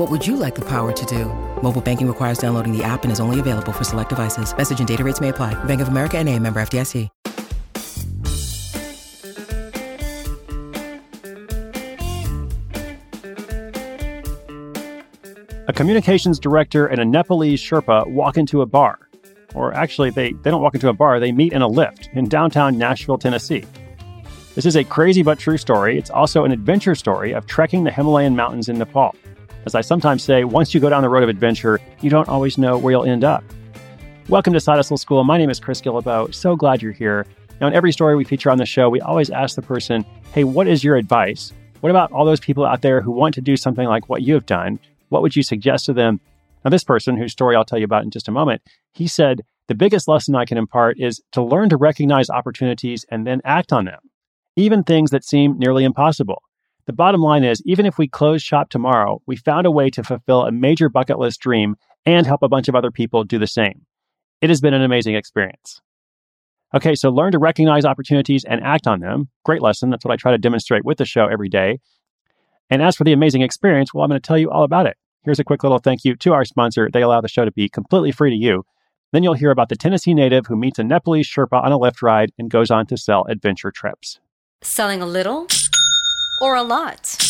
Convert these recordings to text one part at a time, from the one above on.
What would you like the power to do? Mobile banking requires downloading the app and is only available for select devices. Message and data rates may apply. Bank of America and a member FDIC. A communications director and a Nepalese Sherpa walk into a bar. Or actually, they, they don't walk into a bar, they meet in a Lyft in downtown Nashville, Tennessee. This is a crazy but true story. It's also an adventure story of trekking the Himalayan mountains in Nepal. As I sometimes say, once you go down the road of adventure, you don't always know where you'll end up. Welcome to Side Hustle School. My name is Chris Guillebeau. So glad you're here. Now, in every story we feature on the show, we always ask the person, hey, what is your advice? What about all those people out there who want to do something like what you have done? What would you suggest to them? Now, this person, whose story I'll tell you about in just a moment, he said, the biggest lesson I can impart is to learn to recognize opportunities and then act on them, even things that seem nearly impossible. The bottom line is, even if we close shop tomorrow, we found a way to fulfill a major bucket list dream and help a bunch of other people do the same. It has been an amazing experience. Okay, so learn to recognize opportunities and act on them. Great lesson. That's what I try to demonstrate with the show every day. And as for the amazing experience, well, I'm going to tell you all about it. Here's a quick little thank you to our sponsor. They allow the show to be completely free to you. Then you'll hear about the Tennessee native who meets a Nepalese Sherpa on a Lyft ride and goes on to sell adventure trips. Selling a little or a lot?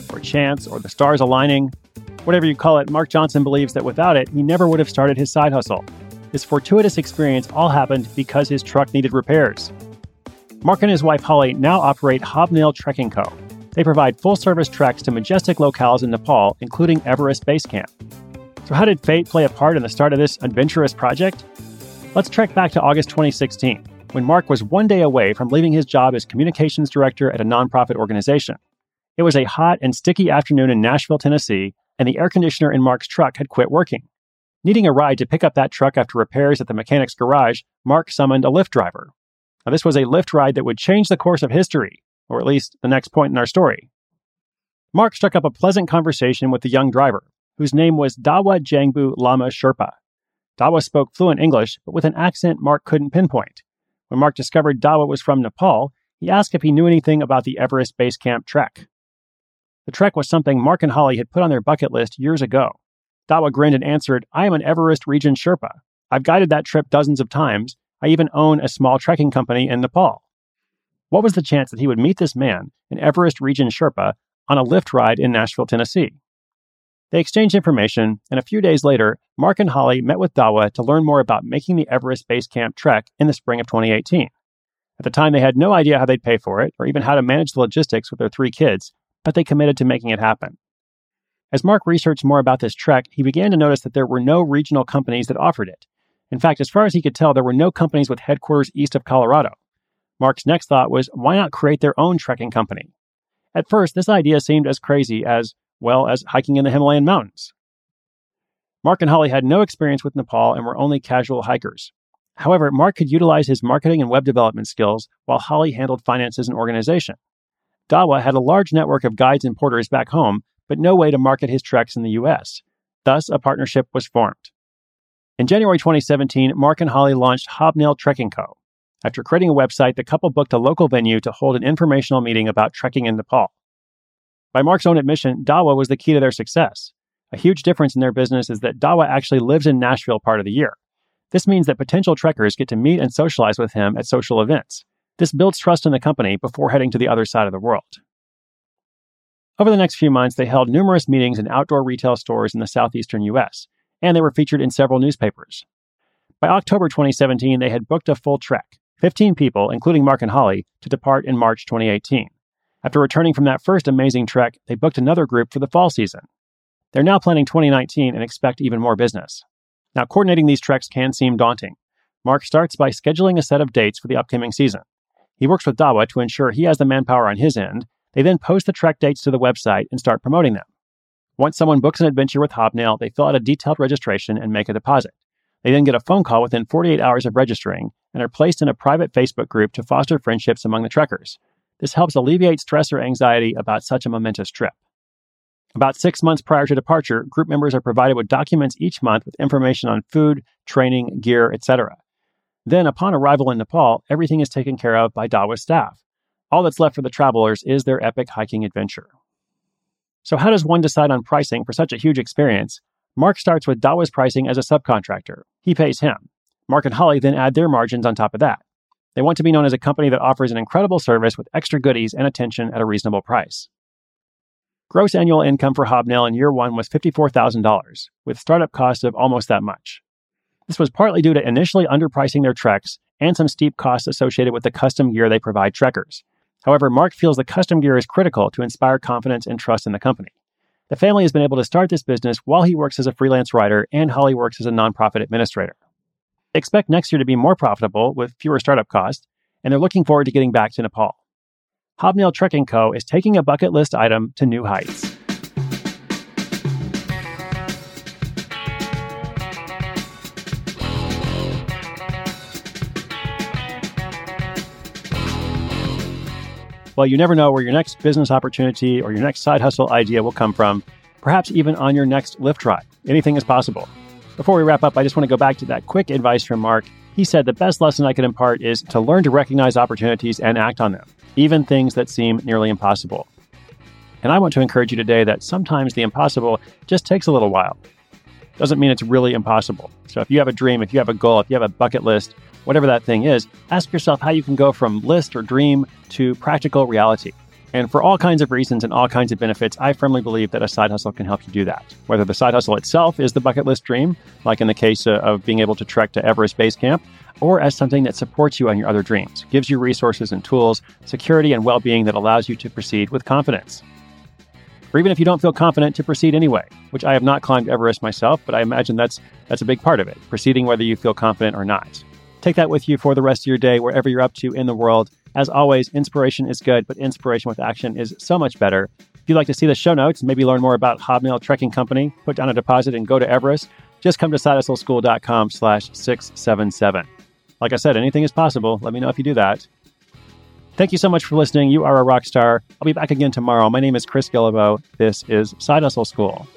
chance, or the stars aligning? Whatever you call it, Mark Johnson believes that without it, he never would have started his side hustle. This fortuitous experience all happened because his truck needed repairs. Mark and his wife Holly now operate Hobnail Trekking Co. They provide full service treks to majestic locales in Nepal, including Everest Base Camp. So, how did fate play a part in the start of this adventurous project? Let's trek back to August 2016, when Mark was one day away from leaving his job as communications director at a nonprofit organization. It was a hot and sticky afternoon in Nashville, Tennessee, and the air conditioner in Mark's truck had quit working. Needing a ride to pick up that truck after repairs at the mechanic's garage, Mark summoned a Lyft driver. Now, this was a Lyft ride that would change the course of history, or at least the next point in our story. Mark struck up a pleasant conversation with the young driver, whose name was Dawa Jangbu Lama Sherpa. Dawa spoke fluent English, but with an accent Mark couldn't pinpoint. When Mark discovered Dawa was from Nepal, he asked if he knew anything about the Everest Base Camp trek. The trek was something Mark and Holly had put on their bucket list years ago. Dawa grinned and answered, I am an Everest region Sherpa. I've guided that trip dozens of times. I even own a small trekking company in Nepal. What was the chance that he would meet this man, an Everest region Sherpa, on a Lyft ride in Nashville, Tennessee? They exchanged information, and a few days later, Mark and Holly met with Dawa to learn more about making the Everest Base Camp trek in the spring of 2018. At the time, they had no idea how they'd pay for it or even how to manage the logistics with their three kids, but they committed to making it happen. As Mark researched more about this trek, he began to notice that there were no regional companies that offered it. In fact, as far as he could tell, there were no companies with headquarters east of Colorado. Mark's next thought was why not create their own trekking company? At first, this idea seemed as crazy as well as hiking in the Himalayan mountains. Mark and Holly had no experience with Nepal and were only casual hikers. However, Mark could utilize his marketing and web development skills while Holly handled finances and organization. Dawa had a large network of guides and porters back home, but no way to market his treks in the US. Thus, a partnership was formed. In January 2017, Mark and Holly launched Hobnail Trekking Co. After creating a website, the couple booked a local venue to hold an informational meeting about trekking in Nepal. By Mark's own admission, Dawa was the key to their success. A huge difference in their business is that Dawa actually lives in Nashville part of the year. This means that potential trekkers get to meet and socialize with him at social events. This builds trust in the company before heading to the other side of the world. Over the next few months, they held numerous meetings in outdoor retail stores in the southeastern US, and they were featured in several newspapers. By October 2017, they had booked a full trek, 15 people, including Mark and Holly, to depart in March 2018. After returning from that first amazing trek, they booked another group for the fall season. They're now planning 2019 and expect even more business. Now, coordinating these treks can seem daunting. Mark starts by scheduling a set of dates for the upcoming season. He works with Dawa to ensure he has the manpower on his end. They then post the trek dates to the website and start promoting them. Once someone books an adventure with Hobnail, they fill out a detailed registration and make a deposit. They then get a phone call within 48 hours of registering and are placed in a private Facebook group to foster friendships among the trekkers. This helps alleviate stress or anxiety about such a momentous trip. About six months prior to departure, group members are provided with documents each month with information on food, training, gear, etc. Then, upon arrival in Nepal, everything is taken care of by Dawa's staff. All that's left for the travelers is their epic hiking adventure. So, how does one decide on pricing for such a huge experience? Mark starts with Dawa's pricing as a subcontractor. He pays him. Mark and Holly then add their margins on top of that. They want to be known as a company that offers an incredible service with extra goodies and attention at a reasonable price. Gross annual income for Hobnail in year one was $54,000, with startup costs of almost that much. This was partly due to initially underpricing their treks and some steep costs associated with the custom gear they provide trekkers. However, Mark feels the custom gear is critical to inspire confidence and trust in the company. The family has been able to start this business while he works as a freelance writer and Holly works as a nonprofit administrator. They expect next year to be more profitable with fewer startup costs, and they're looking forward to getting back to Nepal. Hobnail Trekking Co. is taking a bucket list item to new heights. Well, you never know where your next business opportunity or your next side hustle idea will come from, perhaps even on your next Lyft ride. Anything is possible. Before we wrap up, I just want to go back to that quick advice from Mark. He said the best lesson I could impart is to learn to recognize opportunities and act on them, even things that seem nearly impossible. And I want to encourage you today that sometimes the impossible just takes a little while. Doesn't mean it's really impossible. So if you have a dream, if you have a goal, if you have a bucket list, whatever that thing is, ask yourself how you can go from list or dream to practical reality. And for all kinds of reasons and all kinds of benefits, I firmly believe that a side hustle can help you do that. Whether the side hustle itself is the bucket list dream, like in the case of being able to trek to Everest Base Camp, or as something that supports you on your other dreams, gives you resources and tools, security and well being that allows you to proceed with confidence. Or even if you don't feel confident to proceed anyway, which I have not climbed Everest myself, but I imagine that's, that's a big part of it, proceeding whether you feel confident or not. Take that with you for the rest of your day, wherever you're up to in the world. As always, inspiration is good, but inspiration with action is so much better. If you'd like to see the show notes, maybe learn more about Hobnail Trekking Company, put down a deposit and go to Everest, just come to sidehustleschool.com slash 677. Like I said, anything is possible. Let me know if you do that. Thank you so much for listening. You are a rock star. I'll be back again tomorrow. My name is Chris Guillebeau. This is Side Hustle School.